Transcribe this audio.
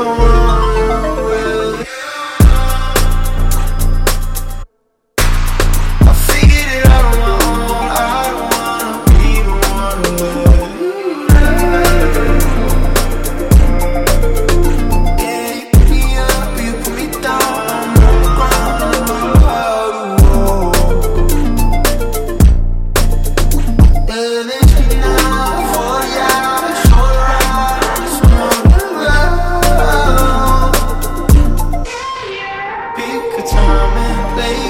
from around.